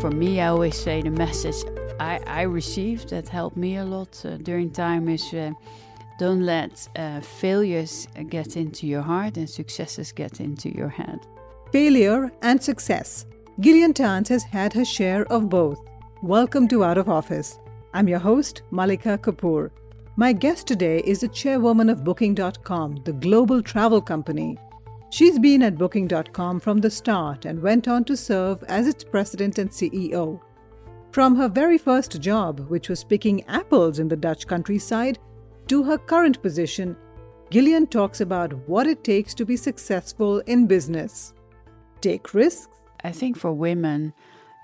For me, I always say the message I, I received that helped me a lot uh, during time is uh, don't let uh, failures get into your heart and successes get into your head. Failure and success. Gillian Tans has had her share of both. Welcome to Out of Office. I'm your host, Malika Kapoor. My guest today is the chairwoman of Booking.com, the global travel company. She's been at Booking.com from the start and went on to serve as its president and CEO. From her very first job, which was picking apples in the Dutch countryside, to her current position, Gillian talks about what it takes to be successful in business. Take risks. I think for women,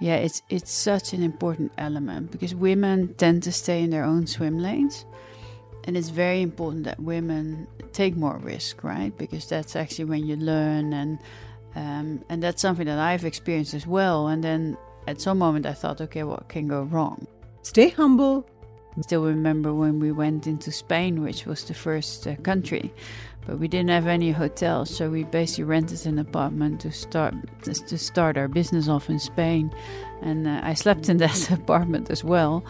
yeah, it's it's such an important element because women tend to stay in their own swim lanes and it's very important that women take more risk, right? Because that's actually when you learn, and um, and that's something that I've experienced as well. And then at some moment, I thought, okay, what can go wrong? Stay humble. I still remember when we went into Spain, which was the first uh, country, but we didn't have any hotels, so we basically rented an apartment to start to start our business off in Spain, and uh, I slept in that apartment as well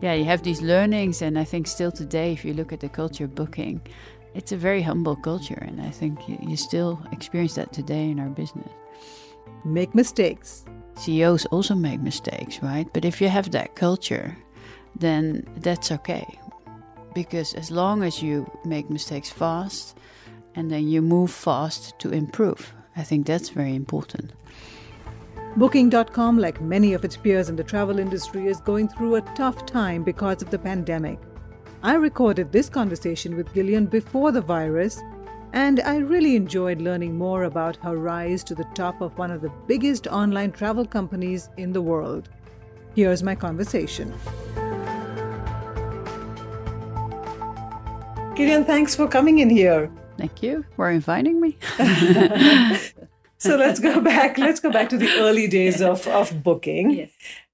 yeah, you have these learnings, and I think still today, if you look at the culture of booking, it's a very humble culture, and I think you, you still experience that today in our business. Make mistakes. CEOs also make mistakes, right? But if you have that culture, then that's okay. Because as long as you make mistakes fast and then you move fast to improve, I think that's very important. Booking.com, like many of its peers in the travel industry, is going through a tough time because of the pandemic. I recorded this conversation with Gillian before the virus, and I really enjoyed learning more about her rise to the top of one of the biggest online travel companies in the world. Here's my conversation. Gillian, thanks for coming in here. Thank you for inviting me. so let's go back. Let's go back to the early days of, of booking. Yes.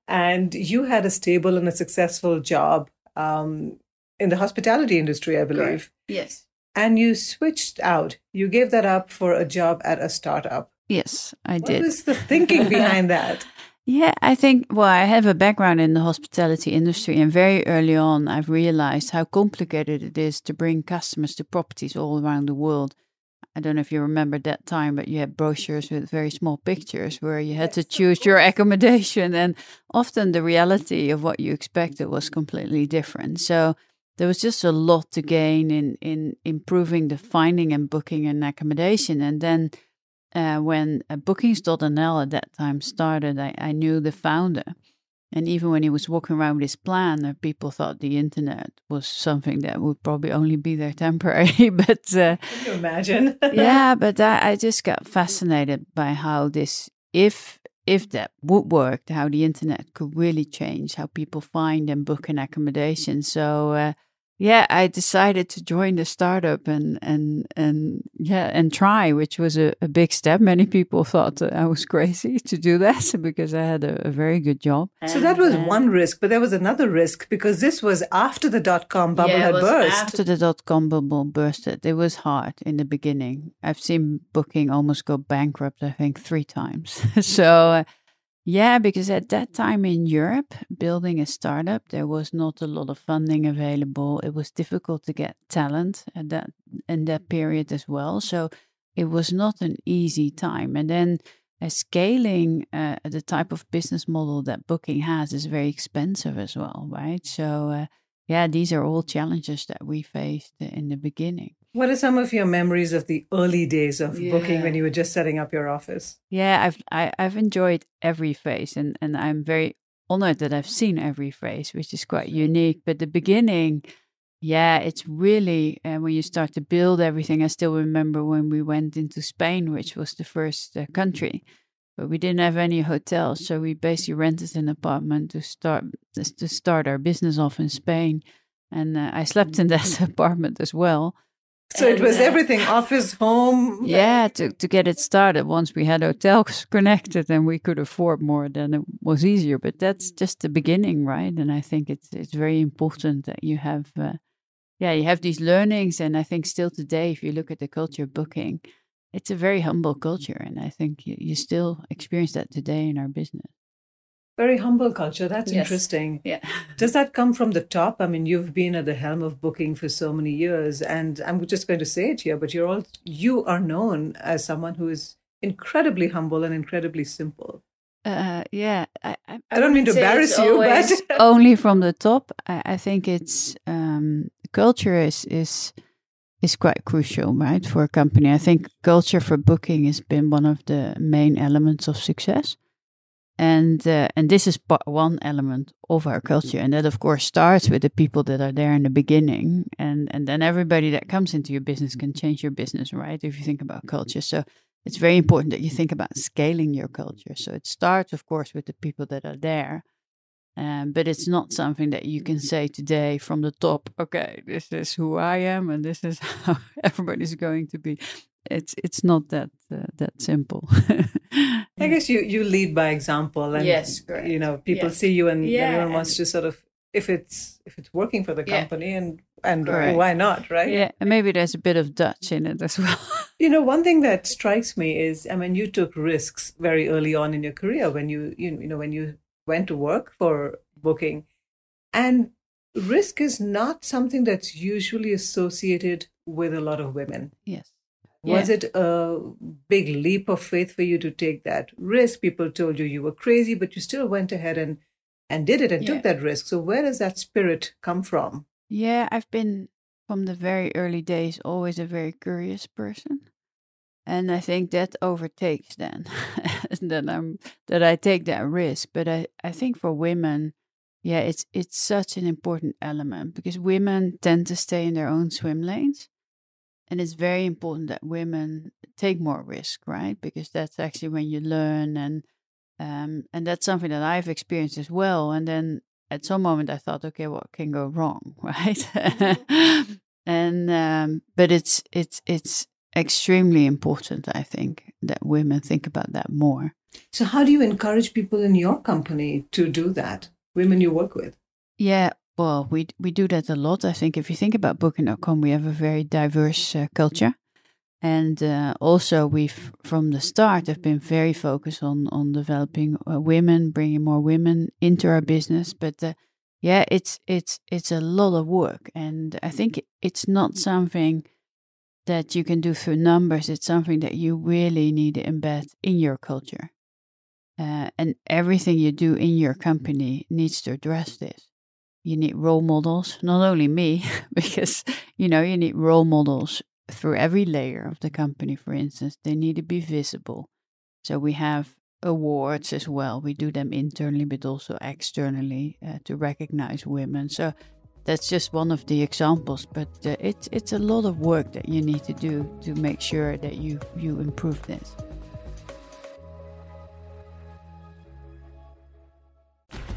And you had a stable and a successful job um, in the hospitality industry, I believe. Correct. Yes. And you switched out. You gave that up for a job at a startup. Yes, I what did. What was the thinking behind that? Yeah, I think, well, I have a background in the hospitality industry, and very early on, I've realized how complicated it is to bring customers to properties all around the world. I don't know if you remember that time, but you had brochures with very small pictures where you had to choose your accommodation. And often the reality of what you expected was completely different. So there was just a lot to gain in, in improving the finding and booking and accommodation. And then uh, when uh, Bookings.nl at that time started, I, I knew the founder. And even when he was walking around with his plan, uh, people thought the internet was something that would probably only be there temporary. but uh, can you imagine? yeah, but I, I just got fascinated by how this, if if that would work, how the internet could really change how people find and book an accommodation. So uh, yeah, I decided to join the startup and and and yeah and try, which was a, a big step. Many people thought I was crazy to do that because I had a, a very good job. So that was one risk, but there was another risk because this was after the dot com bubble yeah, had burst. After the dot com bubble bursted, it was hard in the beginning. I've seen Booking almost go bankrupt. I think three times. so. Uh, yeah, because at that time in Europe, building a startup, there was not a lot of funding available. It was difficult to get talent at that in that period as well. So it was not an easy time. And then uh, scaling uh, the type of business model that Booking has is very expensive as well, right? So uh, yeah, these are all challenges that we faced in the beginning. What are some of your memories of the early days of yeah. booking when you were just setting up your office? Yeah, I've I, have i have enjoyed every phase, and and I'm very honored that I've seen every phase, which is quite unique. But the beginning, yeah, it's really uh, when you start to build everything. I still remember when we went into Spain, which was the first uh, country, but we didn't have any hotels, so we basically rented an apartment to start to start our business off in Spain, and uh, I slept in that apartment as well. So and, it was uh, everything office, home. Yeah, to, to get it started. Once we had hotels connected and we could afford more, then it was easier. But that's just the beginning, right? And I think it's it's very important that you have uh, yeah, you have these learnings. And I think still today, if you look at the culture booking, it's a very humble culture. And I think you, you still experience that today in our business. Very humble culture. That's yes. interesting. Yeah. Does that come from the top? I mean, you've been at the helm of booking for so many years, and I'm just going to say it here, but you're all you are known as someone who is incredibly humble and incredibly simple. Uh, yeah, I, I, I, don't mean to embarrass you, but only from the top. I, I think it's um, culture is is is quite crucial, right, for a company. I think culture for booking has been one of the main elements of success, and uh, and this is one element of our culture, and that of course starts with the people that are there in the beginning, and and then everybody that comes into your business can change your business, right? If you think about culture, so it's very important that you think about scaling your culture. So it starts, of course, with the people that are there. Um, but it's not something that you can say today from the top. Okay, this is who I am, and this is how everybody's going to be. It's it's not that uh, that simple. I guess you you lead by example, and yes, correct. you know people see you, and yeah, everyone wants to sort of if it's if it's working for the company, yeah. and and right. why not, right? Yeah, and maybe there's a bit of Dutch in it as well. you know, one thing that strikes me is, I mean, you took risks very early on in your career when you, you, you know, when you went to work for booking, and risk is not something that's usually associated with a lot of women. Yes. Was it a big leap of faith for you to take that risk? People told you you were crazy, but you still went ahead and and did it and yeah. took that risk. So where does that spirit come from? Yeah, I've been from the very early days always a very curious person. And I think that overtakes then that I'm that I take that risk. But I, I think for women, yeah, it's it's such an important element because women tend to stay in their own swim lanes. And it's very important that women take more risk, right? Because that's actually when you learn and um, and that's something that I've experienced as well. And then at some moment I thought, okay, what can go wrong, right? And um, but it's it's it's extremely important, I think, that women think about that more. So, how do you encourage people in your company to do that? Women you work with? Yeah, well, we we do that a lot. I think if you think about Booking.com, we have a very diverse uh, culture. And uh, also, we've from the start have been very focused on on developing uh, women, bringing more women into our business. But uh, yeah, it's it's it's a lot of work, and I think it's not something that you can do through numbers. It's something that you really need to embed in your culture, uh, and everything you do in your company needs to address this. You need role models, not only me, because you know you need role models through every layer of the company, for instance, they need to be visible. So we have awards as well. We do them internally, but also externally uh, to recognize women. So that's just one of the examples. But uh, it's it's a lot of work that you need to do to make sure that you you improve this.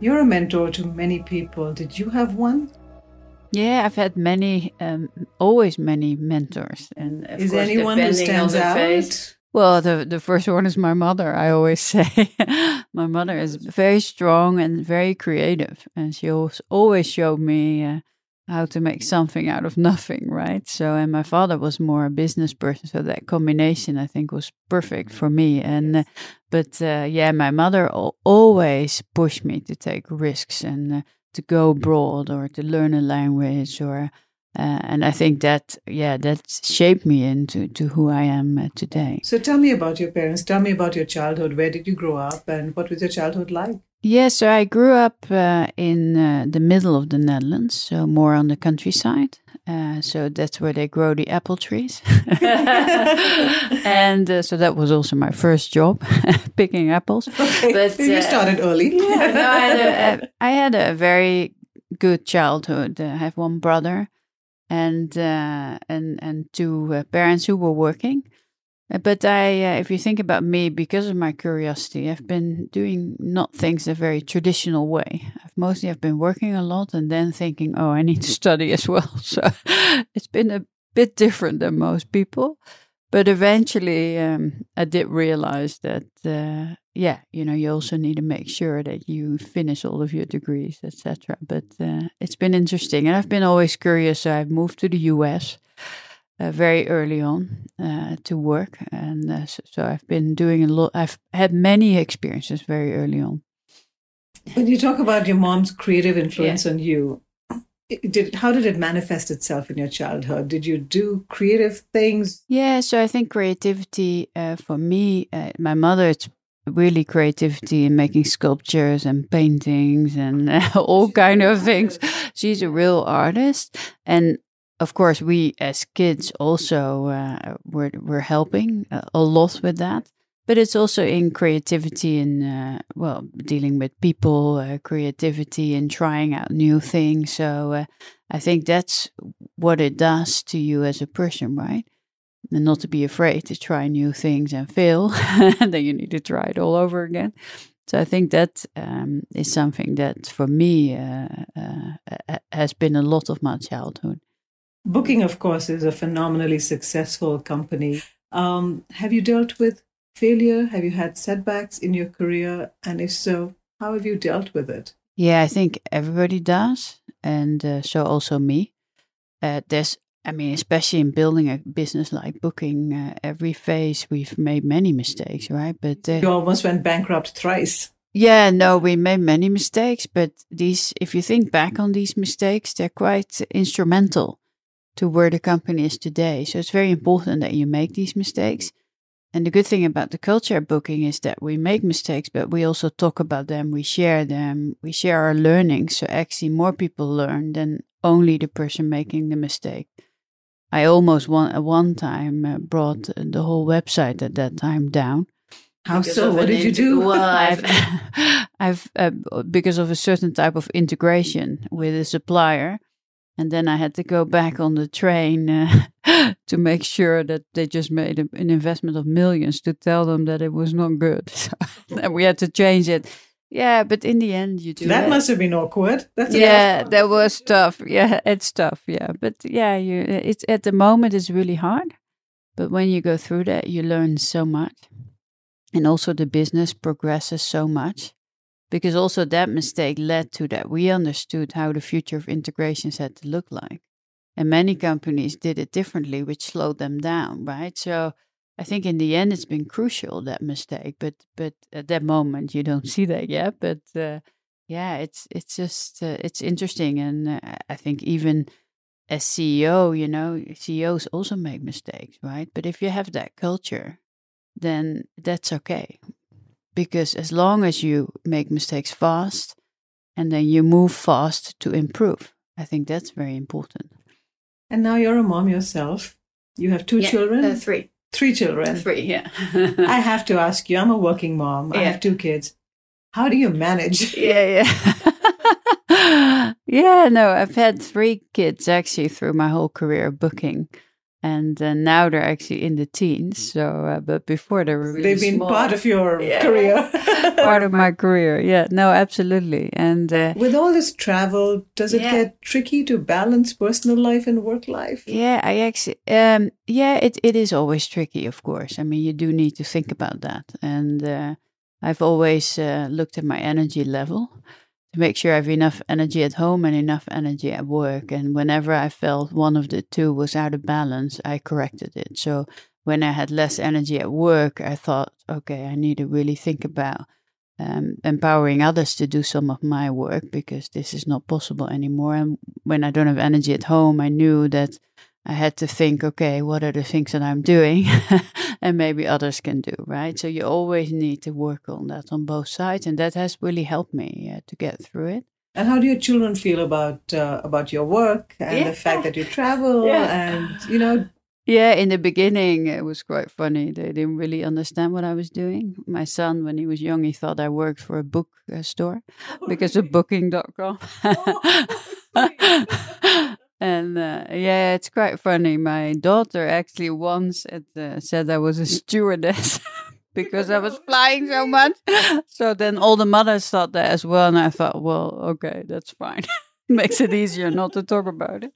You're a mentor to many people. Did you have one? Yeah, I've had many, um, always many mentors. And is course, anyone who stands out? Well, the the first one is my mother. I always say, my mother is very strong and very creative, and she always showed me uh, how to make something out of nothing, right? So, and my father was more a business person, so that combination I think was perfect for me. And uh, but uh, yeah, my mother always pushed me to take risks and uh, to go abroad or to learn a language or uh, and I think that yeah that shaped me into to who I am uh, today. So tell me about your parents. Tell me about your childhood. Where did you grow up, and what was your childhood like? Yeah, so I grew up uh, in uh, the middle of the Netherlands, so more on the countryside. Uh, so that's where they grow the apple trees. and uh, so that was also my first job, picking apples. Okay, but you uh, started early. yeah, no, I, had a, I had a very good childhood. I have one brother and uh, and and two parents who were working. Uh, but I, uh, if you think about me, because of my curiosity, I've been doing not things a very traditional way. I've mostly I've been working a lot and then thinking, oh, I need to study as well. So it's been a bit different than most people. But eventually, um, I did realize that, uh, yeah, you know, you also need to make sure that you finish all of your degrees, etc. But uh, it's been interesting, and I've been always curious. So I've moved to the U.S uh, very early on uh, to work, and uh, so, so, I've been doing a lot. I've had many experiences very early on. When you talk about your mom's creative influence yeah. on you, did how did it manifest itself in your childhood? Did you do creative things? Yeah, so I think creativity uh, for me, uh, my mother, it's really creativity in making sculptures and paintings and all kind of things. She's a real artist, and of course, we as kids also uh, were were helping a lot with that. But it's also in creativity and uh, well, dealing with people, uh, creativity and trying out new things. So uh, I think that's what it does to you as a person, right? And not to be afraid to try new things and fail, and then you need to try it all over again. So I think that um, is something that for me uh, uh, has been a lot of my childhood. Booking, of course, is a phenomenally successful company. Um, have you dealt with failure? Have you had setbacks in your career? And if so, how have you dealt with it? Yeah, I think everybody does. And uh, so also me. Uh, there's, I mean, especially in building a business like booking, uh, every phase we've made many mistakes, right? But uh, you almost went bankrupt thrice. Yeah, no, we made many mistakes, but these, if you think back on these mistakes, they're quite instrumental to where the company is today. So it's very important that you make these mistakes. And the good thing about the culture booking is that we make mistakes, but we also talk about them, we share them, we share our learnings. So actually, more people learn than only the person making the mistake. I almost one at one time uh, brought the whole website at that time down. How so? What did you do? Well, I've, I've uh, because of a certain type of integration with a supplier and then I had to go back on the train uh, to make sure that they just made a, an investment of millions to tell them that it was not good. So we had to change it. Yeah, but in the end, you do. That it. must have been awkward. That's yeah, that was tough. Yeah, it's tough. Yeah, but yeah, you. It's at the moment it's really hard, but when you go through that, you learn so much, and also the business progresses so much because also that mistake led to that we understood how the future of integrations had to look like. And many companies did it differently, which slowed them down, right? So I think in the end it's been crucial that mistake, but but at that moment you don't see that yet. But uh, yeah, it's it's just uh, it's interesting, and uh, I think even as CEO, you know, CEOs also make mistakes, right? But if you have that culture, then that's okay because as long as you make mistakes fast and then you move fast to improve, I think that's very important. And now you're a mom yourself. You have two yeah, children? Uh, three. Three children. Uh, three, yeah. I have to ask you, I'm a working mom. Yeah. I have two kids. How do you manage? Yeah, yeah. yeah, no, I've had three kids actually through my whole career booking and uh, now they're actually in the teens. So, uh, but before they were really they've been small. part of your yeah. career, part of my career. Yeah, no, absolutely. And uh, with all this travel, does it yeah. get tricky to balance personal life and work life? Yeah, I actually, um, yeah, it it is always tricky. Of course, I mean, you do need to think about that, and uh, I've always uh, looked at my energy level to make sure I have enough energy at home and enough energy at work. And whenever I felt one of the two was out of balance, I corrected it. So when I had less energy at work, I thought, okay, I need to really think about um, empowering others to do some of my work because this is not possible anymore. And when I don't have energy at home, I knew that I had to think, okay, what are the things that I'm doing and maybe others can do, right? So you always need to work on that on both sides. And that has really helped me uh, to get through it. And how do your children feel about uh, about your work and yeah. the fact that you travel yeah. and you know yeah, in the beginning, it was quite funny. They didn't really understand what I was doing. My son, when he was young, he thought I worked for a book uh, store oh, because really? of booking.com. Oh, and uh, yeah, it's quite funny. My daughter actually once uh, said I was a stewardess. because I was flying so much. So then all the mothers thought that as well. And I thought, well, okay, that's fine. makes it easier not to talk about it.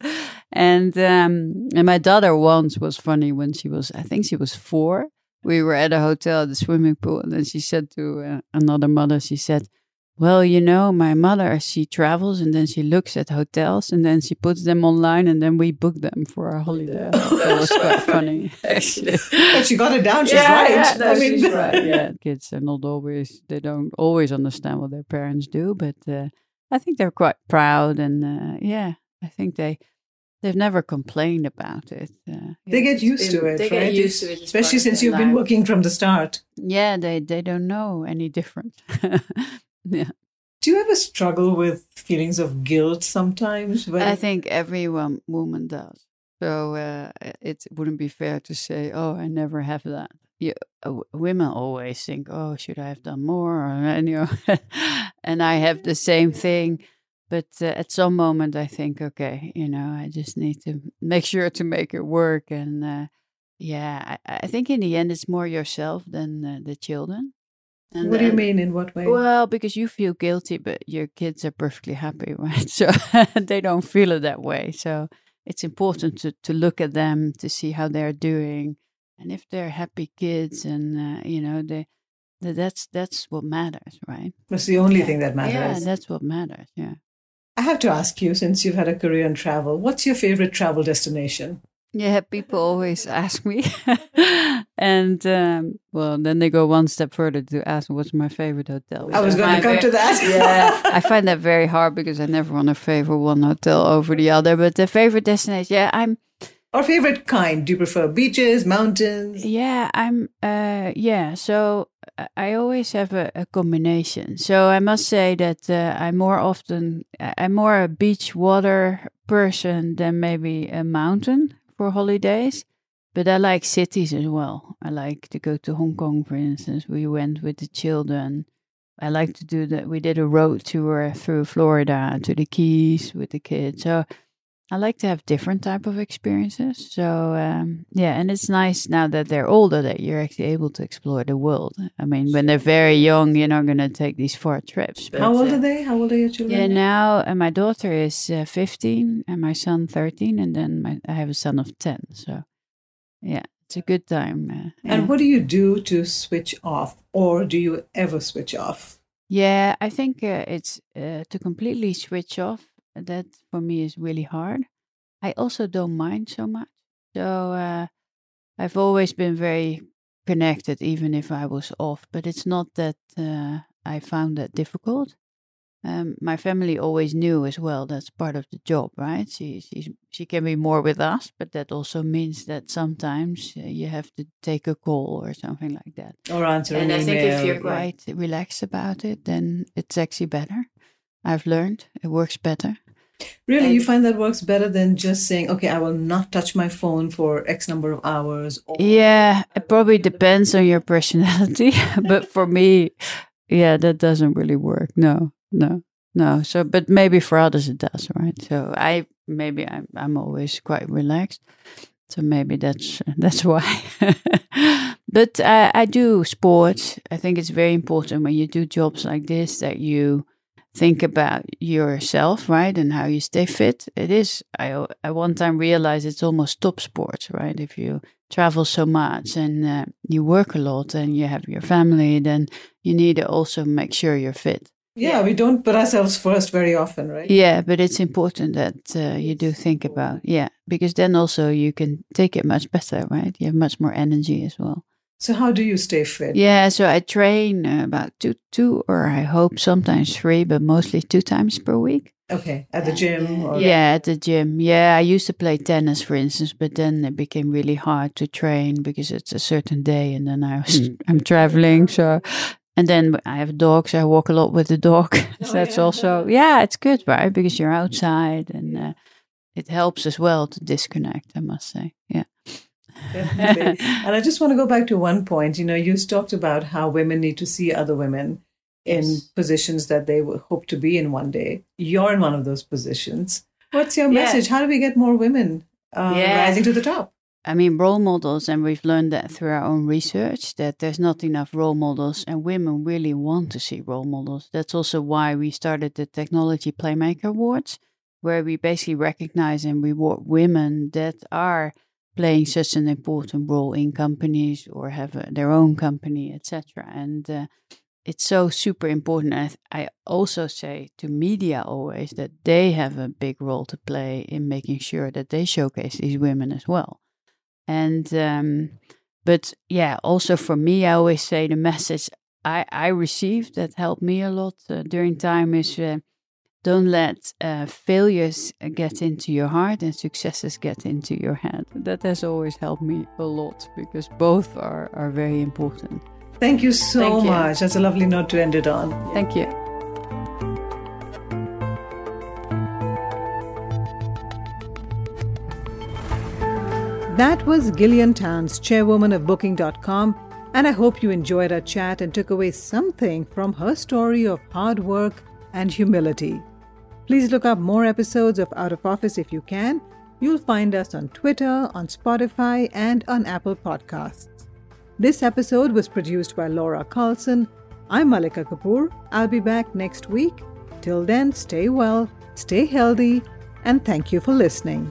And um, and my daughter once was funny when she was, I think she was four. We were at a hotel at the swimming pool, and then she said to uh, another mother, she said, "Well, you know, my mother, she travels and then she looks at hotels and then she puts them online and then we book them for our holiday." that was quite funny, actually. But she got it down. She's yeah, right. Yeah, no, I mean, she's right. Yeah, kids are not always they don't always understand what their parents do, but. Uh, I think they're quite proud, and uh, yeah, I think they they've never complained about it. Uh, they get used to it. They right? get used to it, especially since you've life. been working from the start. Yeah, they they don't know any different. Yeah. Do you ever struggle with feelings of guilt sometimes? When... I think every woman does. So uh, it wouldn't be fair to say, "Oh, I never have that." You, uh, women always think, "Oh, should I have done more?" Or, you know, and I have the same thing. But uh, at some moment, I think, okay, you know, I just need to make sure to make it work. And uh, yeah, I, I, think in the end, it's more yourself than uh, the children. And what do you mean? In what way? Well, because you feel guilty, but your kids are perfectly happy, right? So they don't feel it that way. So it's important to, to look at them to see how they're doing. And if they're happy kids and, uh, you know, they, that's that's what matters, right? That's the only yeah. thing that matters. Yeah, that's what matters. Yeah. I have to ask you, since you've had a career in travel, what's your favorite travel destination? Yeah, people always ask me, and um, well, then they go one step further to ask what's my favorite hotel. I was going to come to that. yeah, I find that very hard because I never want to favor one hotel over the other. But the favorite destination, yeah, I'm or favorite kind? Do you prefer beaches, mountains? Yeah, I'm. Uh, yeah, so uh, I always have a, a combination. So I must say that uh, I'm more often I'm more a beach water person than maybe a mountain for holidays. But I like cities as well. I like to go to Hong Kong, for instance. We went with the children. I like to do that. We did a road tour through Florida to the Keys with the kids. So I like to have different type of experiences. So um, yeah, and it's nice now that they're older that you're actually able to explore the world. I mean, when they're very young, you're not going to take these far trips. But, How old uh, are they? How old are your children? Yeah, now uh, my daughter is uh, 15 and my son 13, and then my, I have a son of 10. So yeah, it's a good time. Uh, and yeah. what do you do to switch off, or do you ever switch off? Yeah, I think uh, it's uh, to completely switch off that for me is really hard. I also don't mind so much. So uh, I've always been very connected, even if I was off. But it's not that uh, I found that difficult. Um, my family always knew as well. That's part of the job, right? She she she can be more with us, but that also means that sometimes uh, you have to take a call or something like that. Or answer and an I think if you're quite relaxed about it, then it's actually better. I've learned it works better. Really, and you find that works better than just saying, okay, I will not touch my phone for X number of hours? Or- yeah, it probably depends on your personality. but for me, yeah, that doesn't really work. No, no, no. So, but maybe for others it does, right? So I, maybe I'm, I'm always quite relaxed. So maybe that's, that's why. but I, I do sports. I think it's very important when you do jobs like this that you, think about yourself, right, and how you stay fit. It is. I I one time realized it's almost top sports, right? If you travel so much and uh, you work a lot and you have your family, then you need to also make sure you're fit. Yeah, we don't put ourselves first very often, right? Yeah, but it's important that uh, you do think about yeah, because then also you can take it much better, right? You have much more energy as well. So how do you stay fit? Yeah, so I train uh, about two, two, or I hope sometimes three, but mostly two times per week. Okay, at the gym. Or... Yeah, at the gym. Yeah, I used to play tennis, for instance, but then it became really hard to train because it's a certain day, and then I was mm. I'm traveling, so and then I have dogs. So I walk a lot with the dog. so oh, that's yeah. also yeah, it's good, right? Because you're outside, and uh, it helps as well to disconnect. I must say, yeah. Definitely. and I just want to go back to one point. You know, you talked about how women need to see other women in yes. positions that they hope to be in one day. You're in one of those positions. What's your message? Yeah. How do we get more women uh, yeah. rising to the top? I mean, role models, and we've learned that through our own research that there's not enough role models, and women really want to see role models. That's also why we started the Technology Playmaker Awards, where we basically recognize and reward women that are playing such an important role in companies or have a, their own company, etc. And uh, it's so super important. I, I also say to media always that they have a big role to play in making sure that they showcase these women as well. And um, but yeah, also for me, I always say the message I I received that helped me a lot uh, during time is. Uh, don't let uh, failures get into your heart and successes get into your head. That has always helped me a lot because both are, are very important. Thank you so Thank you. much. That's a lovely note to end it on. Thank you. That was Gillian Tans, chairwoman of Booking.com, and I hope you enjoyed our chat and took away something from her story of hard work and humility. Please look up more episodes of Out of Office if you can. You'll find us on Twitter, on Spotify, and on Apple Podcasts. This episode was produced by Laura Carlson. I'm Malika Kapoor. I'll be back next week. Till then, stay well, stay healthy, and thank you for listening.